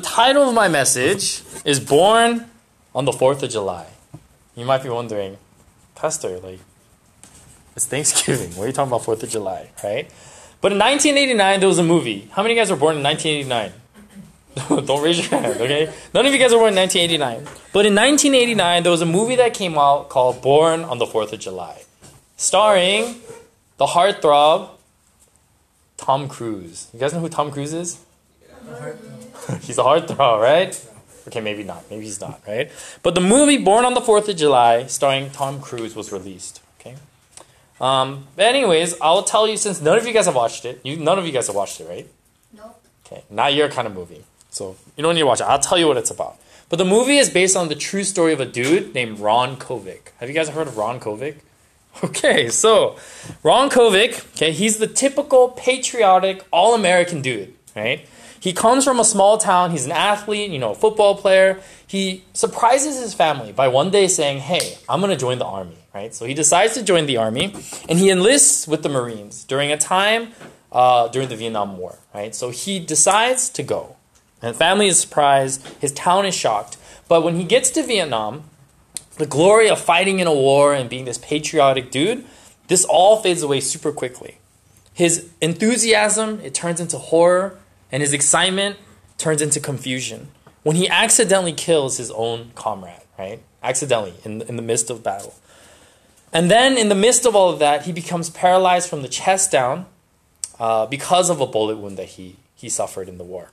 title of my message is Born on the 4th of July. You might be wondering, Pastor, like, it's Thanksgiving. What are you talking about 4th of July, right? But in 1989, there was a movie. How many of you guys were born in 1989? Don't raise your hand, okay? None of you guys were born in 1989. But in 1989, there was a movie that came out called Born on the 4th of July, starring the heartthrob Tom Cruise. You guys know who Tom Cruise is? he's a heartthrob, right? Okay, maybe not. Maybe he's not, right? But the movie Born on the 4th of July, starring Tom Cruise, was released. Okay. Um, but anyways, I'll tell you since none of you guys have watched it. You none of you guys have watched it, right? Nope. Okay, not your kind of movie. So you don't need to watch it. I'll tell you what it's about. But the movie is based on the true story of a dude named Ron Kovic. Have you guys heard of Ron Kovic? Okay, so Ron Kovic, okay, he's the typical patriotic, all-American dude, right? He comes from a small town. He's an athlete, you know, a football player. He surprises his family by one day saying, "Hey, I'm going to join the army." Right? So he decides to join the army, and he enlists with the Marines during a time uh, during the Vietnam War. Right? So he decides to go, and family is surprised. His town is shocked. But when he gets to Vietnam, the glory of fighting in a war and being this patriotic dude, this all fades away super quickly. His enthusiasm it turns into horror and his excitement turns into confusion when he accidentally kills his own comrade, right? Accidentally, in, in the midst of battle. And then, in the midst of all of that, he becomes paralyzed from the chest down uh, because of a bullet wound that he, he suffered in the war.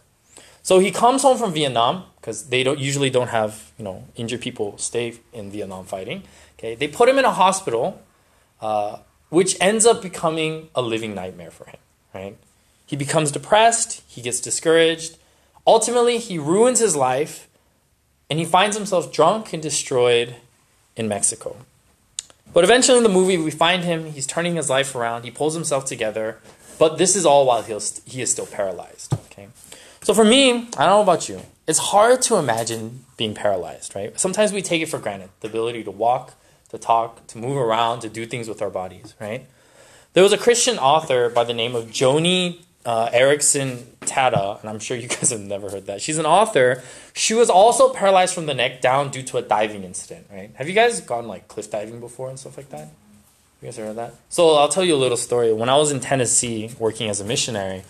So he comes home from Vietnam because they don't usually don't have you know injured people stay in Vietnam fighting. Okay, they put him in a hospital, uh, which ends up becoming a living nightmare for him. Right, he becomes depressed, he gets discouraged. Ultimately, he ruins his life and he finds himself drunk and destroyed in Mexico. But eventually, in the movie, we find him, he's turning his life around, he pulls himself together, but this is all while he is still paralyzed. Okay? So for me, I don't know about you, it's hard to imagine being paralyzed, right? Sometimes we take it for granted the ability to walk, to talk, to move around, to do things with our bodies, right? There was a Christian author by the name of Joni uh, Eareckson Tada, and I'm sure you guys have never heard that. She's an author. She was also paralyzed from the neck down due to a diving incident, right? Have you guys gone like cliff diving before and stuff like that? You guys heard that? So I'll tell you a little story. When I was in Tennessee working as a missionary,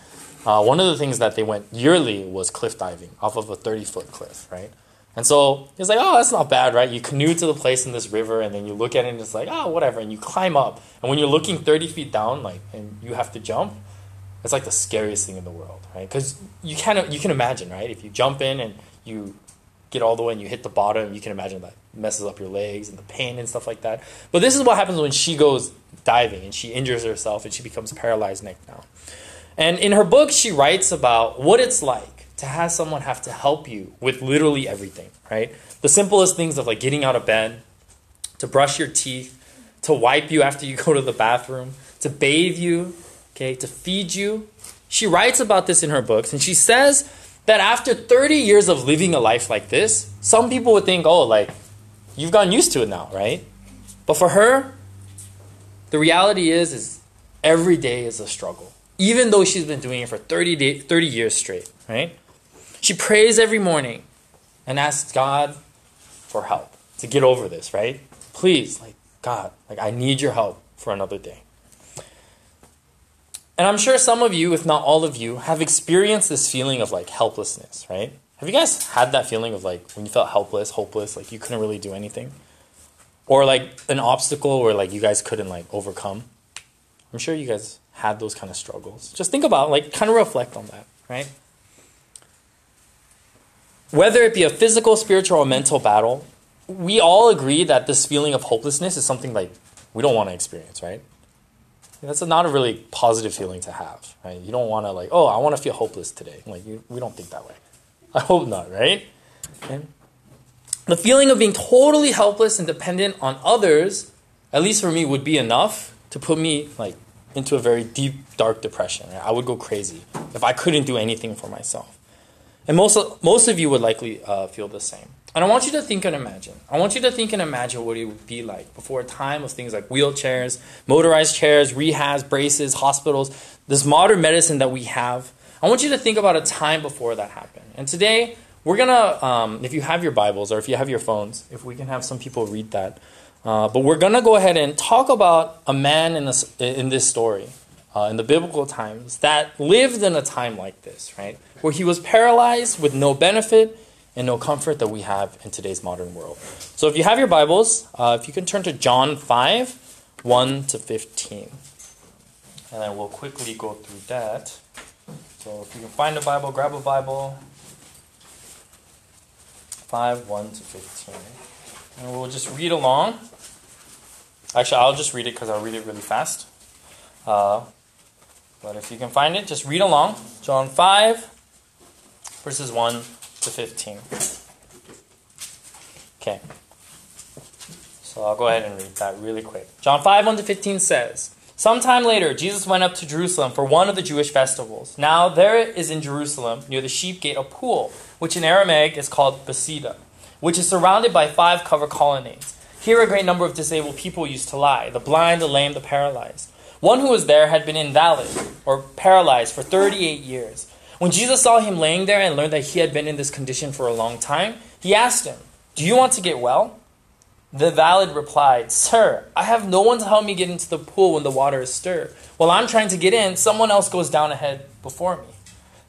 uh, one of the things that they went yearly was cliff diving off of a 30 foot cliff, right? And so it's like, oh, that's not bad, right? You canoe to the place in this river, and then you look at it, and it's like, oh, whatever. And you climb up, and when you're looking 30 feet down, like, and you have to jump, it's like the scariest thing in the world, right? Because you can you can imagine, right? If you jump in and you get all the way and you hit the bottom, you can imagine that messes up your legs and the pain and stuff like that. But this is what happens when she goes diving and she injures herself and she becomes paralyzed neck down. And in her book, she writes about what it's like to have someone have to help you with literally everything, right? The simplest things of like getting out of bed, to brush your teeth, to wipe you after you go to the bathroom, to bathe you, okay, to feed you. She writes about this in her books, and she says that after 30 years of living a life like this, some people would think, oh, like, you've gotten used to it now, right? But for her, the reality is, is every day is a struggle. Even though she's been doing it for 30, day, 30 years straight, right? She prays every morning and asks God for help to get over this, right? Please, like, God, like, I need your help for another day. And I'm sure some of you, if not all of you, have experienced this feeling of like helplessness, right? Have you guys had that feeling of like when you felt helpless, hopeless, like you couldn't really do anything? Or like an obstacle where like you guys couldn't like overcome? I'm sure you guys had those kind of struggles. Just think about like kind of reflect on that, right? Whether it be a physical, spiritual, or mental battle, we all agree that this feeling of hopelessness is something like we don't want to experience, right? That's not a really positive feeling to have, right? You don't want to like, oh, I want to feel hopeless today. Like you, we don't think that way. I hope not, right? Okay. The feeling of being totally helpless and dependent on others, at least for me, would be enough to put me like into a very deep, dark depression. Right? I would go crazy if I couldn't do anything for myself. And most of, most of you would likely uh, feel the same. And I want you to think and imagine. I want you to think and imagine what it would be like before a time of things like wheelchairs, motorized chairs, rehabs, braces, hospitals, this modern medicine that we have. I want you to think about a time before that happened. And today, we're gonna, um, if you have your Bibles or if you have your phones, if we can have some people read that. Uh, but we're gonna go ahead and talk about a man in this in this story, uh, in the biblical times, that lived in a time like this, right, where he was paralyzed with no benefit and no comfort that we have in today's modern world. So if you have your Bibles, uh, if you can turn to John five, one to fifteen, and then we'll quickly go through that. So if you can find a Bible, grab a Bible. 5, 1 to 15. And we'll just read along. Actually, I'll just read it because I'll read it really fast. Uh, but if you can find it, just read along. John 5, verses 1 to 15. Okay. So I'll go ahead and read that really quick. John 5, 1 to 15 says, Sometime later, Jesus went up to Jerusalem for one of the Jewish festivals. Now, there is in Jerusalem, near the sheep gate, a pool, which in Aramaic is called Bethesda, which is surrounded by five covered colonnades. Here, a great number of disabled people used to lie the blind, the lame, the paralyzed. One who was there had been invalid, or paralyzed, for 38 years. When Jesus saw him laying there and learned that he had been in this condition for a long time, he asked him, Do you want to get well? The valid replied, Sir, I have no one to help me get into the pool when the water is stirred. While I'm trying to get in, someone else goes down ahead before me.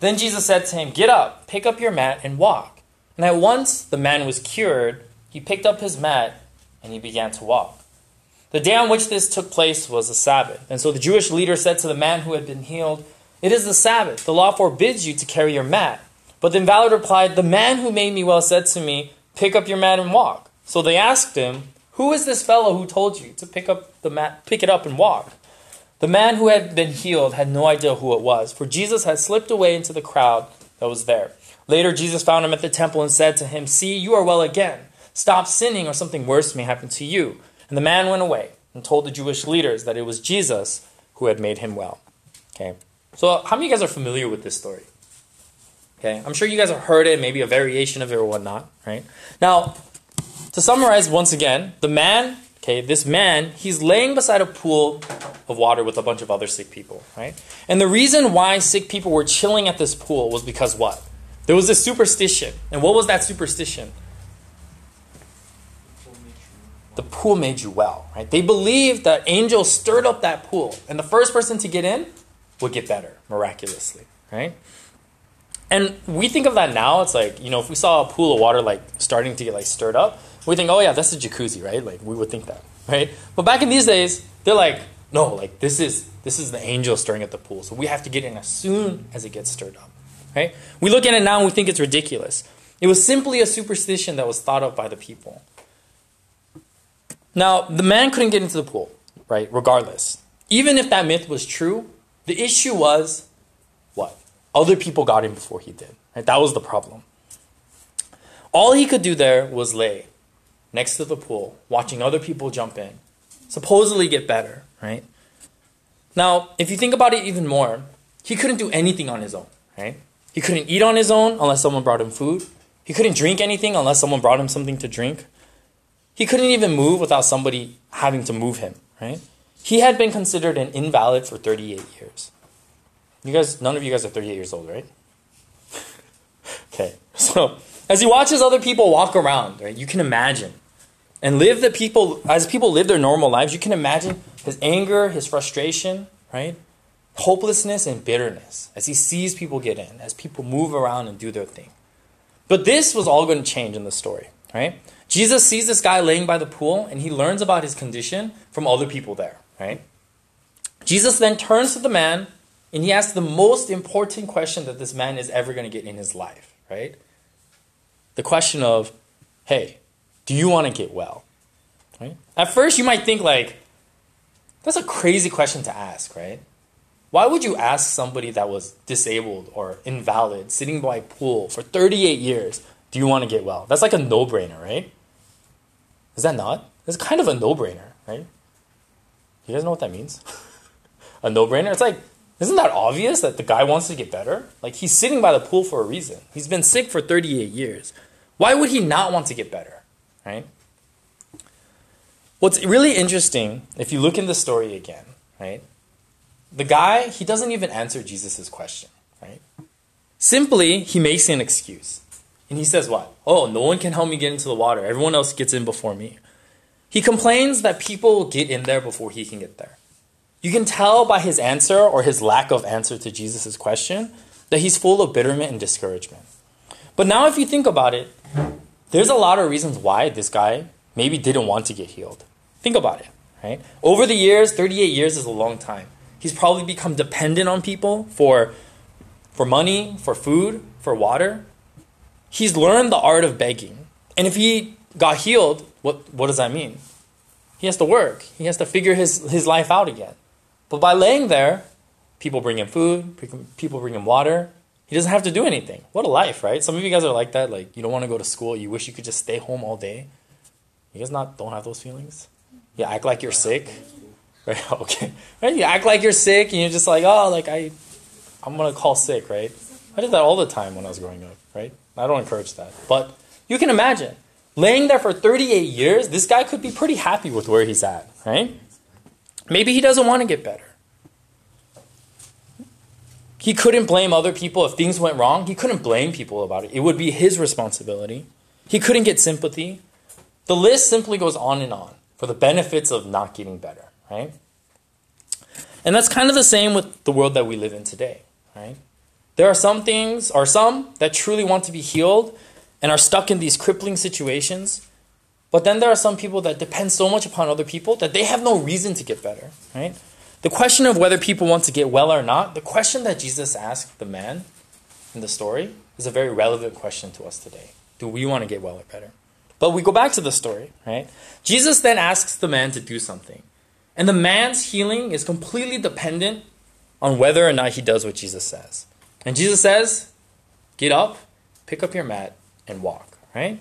Then Jesus said to him, Get up, pick up your mat, and walk. And at once the man was cured. He picked up his mat and he began to walk. The day on which this took place was a Sabbath. And so the Jewish leader said to the man who had been healed, It is the Sabbath. The law forbids you to carry your mat. But the invalid replied, The man who made me well said to me, Pick up your mat and walk. So they asked him, Who is this fellow who told you to pick up the mat, pick it up and walk? The man who had been healed had no idea who it was, for Jesus had slipped away into the crowd that was there. Later, Jesus found him at the temple and said to him, See, you are well again. Stop sinning, or something worse may happen to you. And the man went away and told the Jewish leaders that it was Jesus who had made him well. Okay. So, how many of you guys are familiar with this story? Okay. I'm sure you guys have heard it, maybe a variation of it or whatnot, right? Now, to summarize once again, the man, okay, this man, he's laying beside a pool of water with a bunch of other sick people, right? And the reason why sick people were chilling at this pool was because what? There was this superstition. And what was that superstition? The pool made you well, right? They believed that angels stirred up that pool, and the first person to get in would get better miraculously, right? And we think of that now. It's like you know, if we saw a pool of water like starting to get like stirred up, we think, oh yeah, that's a jacuzzi, right? Like we would think that, right? But back in these days, they're like, no, like this is this is the angel stirring at the pool, so we have to get in as soon as it gets stirred up, right? We look at it now and we think it's ridiculous. It was simply a superstition that was thought of by the people. Now, the man couldn't get into the pool, right? Regardless, even if that myth was true, the issue was what other people got in before he did. Right? That was the problem. All he could do there was lay next to the pool, watching other people jump in, supposedly get better, right? Now, if you think about it even more, he couldn't do anything on his own, right? He couldn't eat on his own unless someone brought him food. He couldn't drink anything unless someone brought him something to drink. He couldn't even move without somebody having to move him, right? He had been considered an invalid for 38 years. You guys, none of you guys are 38 years old, right? okay, so as he watches other people walk around, right, you can imagine and live the people as people live their normal lives. You can imagine his anger, his frustration, right, hopelessness and bitterness as he sees people get in, as people move around and do their thing. But this was all going to change in the story, right? Jesus sees this guy laying by the pool and he learns about his condition from other people there, right? Jesus then turns to the man and he asks the most important question that this man is ever going to get in his life, right? the question of, hey, do you want to get well? Right? At first, you might think like, that's a crazy question to ask, right? Why would you ask somebody that was disabled or invalid, sitting by a pool for 38 years, do you want to get well? That's like a no brainer, right? Is that not? It's kind of a no brainer, right? You guys know what that means? a no brainer? It's like, isn't that obvious that the guy wants to get better? Like, he's sitting by the pool for a reason. He's been sick for 38 years. Why would he not want to get better? Right? What's really interesting, if you look in the story again, right? The guy, he doesn't even answer Jesus' question, right? Simply, he makes an excuse. And he says, What? Oh, no one can help me get into the water. Everyone else gets in before me. He complains that people get in there before he can get there. You can tell by his answer or his lack of answer to Jesus' question that he's full of bitterment and discouragement. But now, if you think about it, there's a lot of reasons why this guy maybe didn't want to get healed. Think about it, right? Over the years, 38 years is a long time. He's probably become dependent on people for, for money, for food, for water. He's learned the art of begging. And if he got healed, what, what does that mean? He has to work. He has to figure his, his life out again. But by laying there, people bring him food, people bring him water. He doesn't have to do anything. What a life, right? Some of you guys are like that. Like you don't want to go to school. You wish you could just stay home all day. You guys not don't have those feelings. You act like you're sick, right? Okay, right? You act like you're sick, and you're just like, oh, like I, I'm gonna call sick, right? I did that all the time when I was growing up, right? I don't encourage that, but you can imagine laying there for 38 years. This guy could be pretty happy with where he's at, right? Maybe he doesn't want to get better. He couldn't blame other people if things went wrong. He couldn't blame people about it. It would be his responsibility. He couldn't get sympathy. The list simply goes on and on for the benefits of not getting better, right? And that's kind of the same with the world that we live in today, right? There are some things, or some, that truly want to be healed and are stuck in these crippling situations. But then there are some people that depend so much upon other people that they have no reason to get better, right? The question of whether people want to get well or not, the question that Jesus asked the man in the story is a very relevant question to us today. Do we want to get well or better? But we go back to the story, right? Jesus then asks the man to do something. And the man's healing is completely dependent on whether or not he does what Jesus says. And Jesus says, Get up, pick up your mat, and walk, right?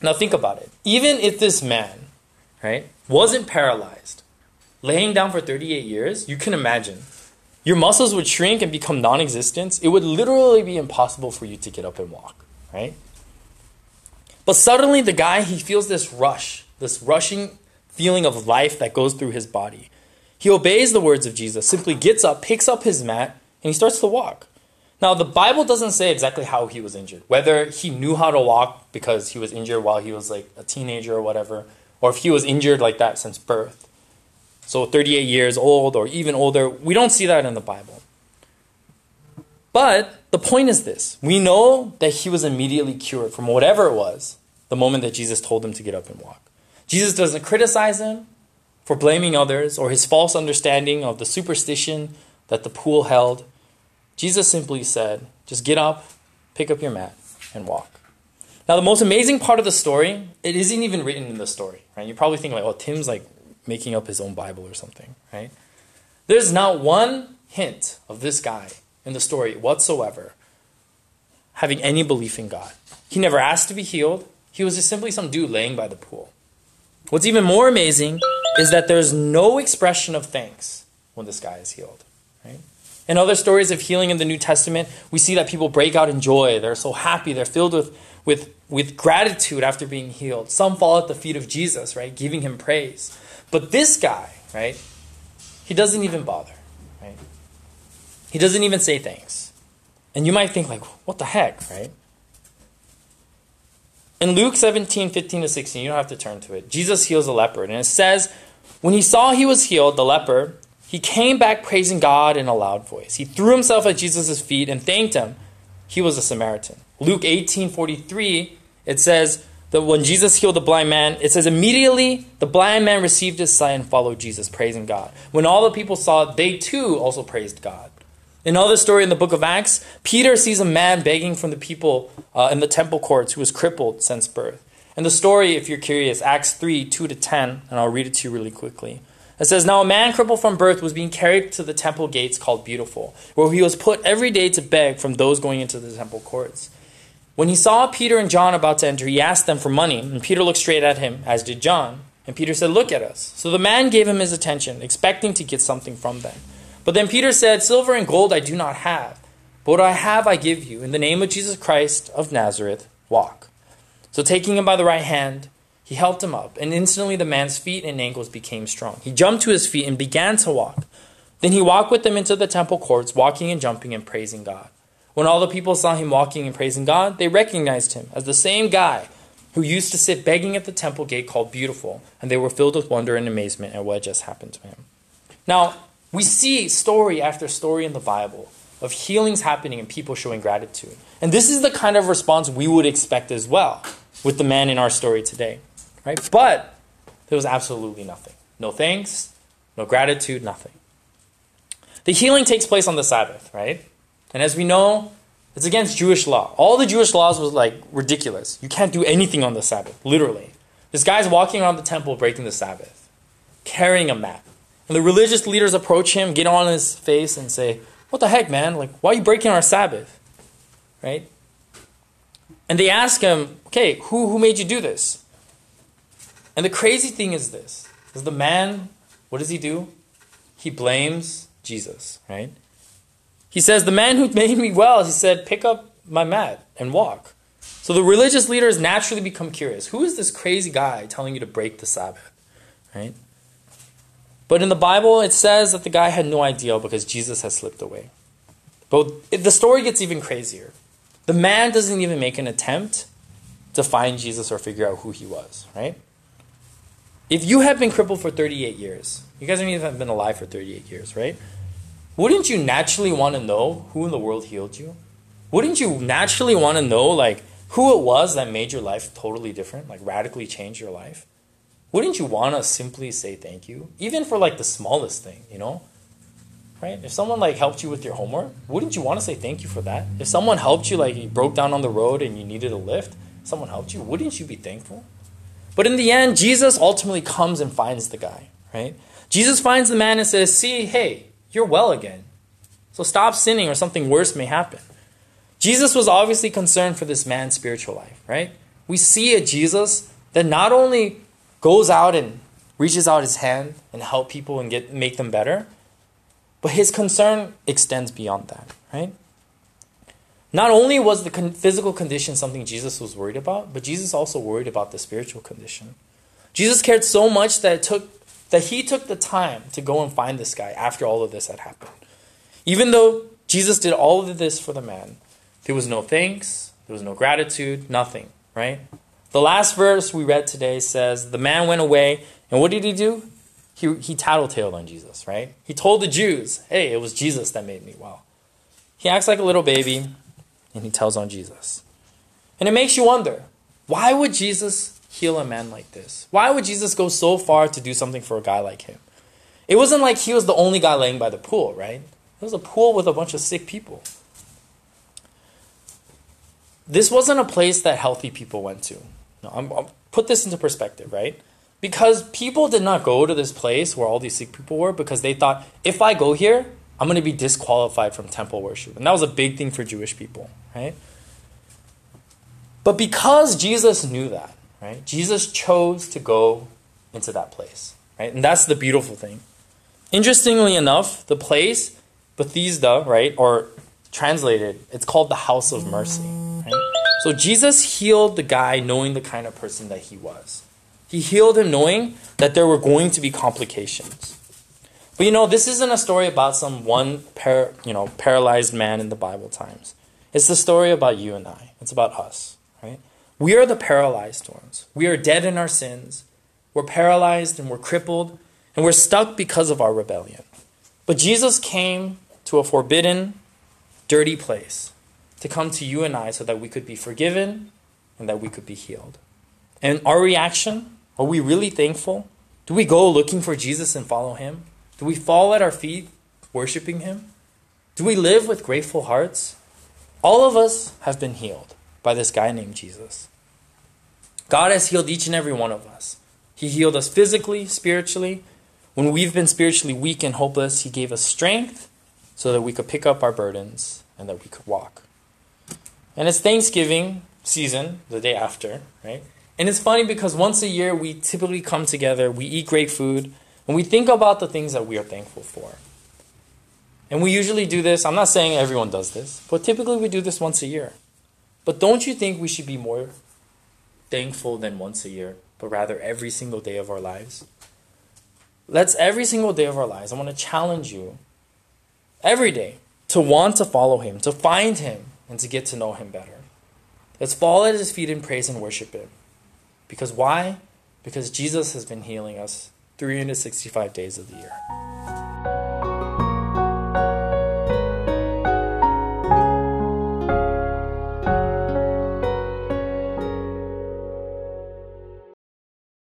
Now think about it. Even if this man, right, wasn't paralyzed, laying down for 38 years, you can imagine your muscles would shrink and become non existent. It would literally be impossible for you to get up and walk, right? But suddenly, the guy, he feels this rush, this rushing feeling of life that goes through his body. He obeys the words of Jesus, simply gets up, picks up his mat, and he starts to walk. Now, the Bible doesn't say exactly how he was injured, whether he knew how to walk because he was injured while he was like a teenager or whatever, or if he was injured like that since birth so 38 years old or even older. We don't see that in the Bible. But the point is this we know that he was immediately cured from whatever it was the moment that Jesus told him to get up and walk. Jesus doesn't criticize him for blaming others or his false understanding of the superstition that the pool held. Jesus simply said, just get up, pick up your mat, and walk. Now, the most amazing part of the story, it isn't even written in the story, right? You're probably thinking like, oh, Tim's like making up his own Bible or something, right? There's not one hint of this guy in the story whatsoever having any belief in God. He never asked to be healed. He was just simply some dude laying by the pool. What's even more amazing is that there's no expression of thanks when this guy is healed. Right? In other stories of healing in the New Testament, we see that people break out in joy. They're so happy. They're filled with, with, with gratitude after being healed. Some fall at the feet of Jesus, right? Giving him praise. But this guy, right, he doesn't even bother, right? He doesn't even say thanks. And you might think, like, what the heck, right? In Luke 17, 15 to 16, you don't have to turn to it. Jesus heals a leper. And it says, when he saw he was healed, the leper, he came back praising God in a loud voice. He threw himself at Jesus' feet and thanked him. He was a Samaritan. Luke 18, 43, it says, that when Jesus healed the blind man, it says immediately the blind man received his sight and followed Jesus, praising God. When all the people saw it, they too also praised God. Another story in the book of Acts, Peter sees a man begging from the people uh, in the temple courts who was crippled since birth. And the story, if you're curious, Acts 3 2 to 10, and I'll read it to you really quickly. It says, Now a man crippled from birth was being carried to the temple gates called Beautiful, where he was put every day to beg from those going into the temple courts. When he saw Peter and John about to enter, he asked them for money, and Peter looked straight at him, as did John. And Peter said, Look at us. So the man gave him his attention, expecting to get something from them. But then Peter said, Silver and gold I do not have, but what I have I give you. In the name of Jesus Christ of Nazareth, walk. So taking him by the right hand, he helped him up, and instantly the man's feet and ankles became strong. He jumped to his feet and began to walk. Then he walked with them into the temple courts, walking and jumping and praising God. When all the people saw him walking and praising God, they recognized him as the same guy who used to sit begging at the temple gate called Beautiful, and they were filled with wonder and amazement at what had just happened to him. Now, we see story after story in the Bible of healings happening and people showing gratitude. And this is the kind of response we would expect as well with the man in our story today. Right? But there was absolutely nothing. No thanks, no gratitude, nothing. The healing takes place on the Sabbath, right? And as we know, it's against Jewish law. All the Jewish laws was like ridiculous. You can't do anything on the Sabbath, literally. This guy's walking around the temple breaking the Sabbath, carrying a mat. And the religious leaders approach him, get on his face, and say, What the heck, man? Like, why are you breaking our Sabbath? Right? And they ask him, Okay, who, who made you do this? And the crazy thing is this is the man, what does he do? He blames Jesus, right? He says, The man who made me well, he said, pick up my mat and walk. So the religious leaders naturally become curious. Who is this crazy guy telling you to break the Sabbath? Right? But in the Bible, it says that the guy had no idea because Jesus has slipped away. But the story gets even crazier. The man doesn't even make an attempt to find Jesus or figure out who he was, right? If you have been crippled for 38 years, you guys even have been alive for 38 years, right? Wouldn't you naturally want to know who in the world healed you? Wouldn't you naturally want to know like who it was that made your life totally different, like radically change your life? Wouldn't you want to simply say thank you, even for like the smallest thing, you know? Right? If someone like helped you with your homework, wouldn't you want to say thank you for that? If someone helped you, like you broke down on the road and you needed a lift, someone helped you, wouldn't you be thankful? But in the end, Jesus ultimately comes and finds the guy, right? Jesus finds the man and says, See, hey, you're well again. So stop sinning or something worse may happen. Jesus was obviously concerned for this man's spiritual life, right? We see a Jesus that not only goes out and reaches out his hand and help people and get make them better, but his concern extends beyond that, right? Not only was the con- physical condition something Jesus was worried about, but Jesus also worried about the spiritual condition. Jesus cared so much that it took that he took the time to go and find this guy after all of this had happened. Even though Jesus did all of this for the man, there was no thanks, there was no gratitude, nothing, right? The last verse we read today says, The man went away, and what did he do? He, he tattletaled on Jesus, right? He told the Jews, Hey, it was Jesus that made me well. He acts like a little baby, and he tells on Jesus. And it makes you wonder why would Jesus heal a man like this? Why would Jesus go so far to do something for a guy like him? It wasn't like he was the only guy laying by the pool, right? It was a pool with a bunch of sick people. This wasn't a place that healthy people went to. No, I'm, I'm, put this into perspective, right? Because people did not go to this place where all these sick people were because they thought, if I go here, I'm going to be disqualified from temple worship. And that was a big thing for Jewish people, right? But because Jesus knew that, right? Jesus chose to go into that place, right? And that's the beautiful thing. Interestingly enough, the place, Bethesda, right, or translated, it's called the house of mercy, right? So Jesus healed the guy knowing the kind of person that he was. He healed him knowing that there were going to be complications. But you know, this isn't a story about some one par- you know, paralyzed man in the Bible times. It's the story about you and I. It's about us, right? We are the paralyzed ones. We are dead in our sins. We're paralyzed and we're crippled and we're stuck because of our rebellion. But Jesus came to a forbidden, dirty place to come to you and I so that we could be forgiven and that we could be healed. And our reaction, are we really thankful? Do we go looking for Jesus and follow him? Do we fall at our feet worshiping him? Do we live with grateful hearts? All of us have been healed by this guy named Jesus. God has healed each and every one of us. He healed us physically, spiritually. When we've been spiritually weak and hopeless, He gave us strength so that we could pick up our burdens and that we could walk. And it's Thanksgiving season, the day after, right? And it's funny because once a year we typically come together, we eat great food, and we think about the things that we are thankful for. And we usually do this, I'm not saying everyone does this, but typically we do this once a year. But don't you think we should be more thankful than once a year, but rather every single day of our lives? Let's every single day of our lives, I want to challenge you every day to want to follow him, to find him, and to get to know him better. Let's fall at his feet and praise and worship him. Because why? Because Jesus has been healing us 365 days of the year.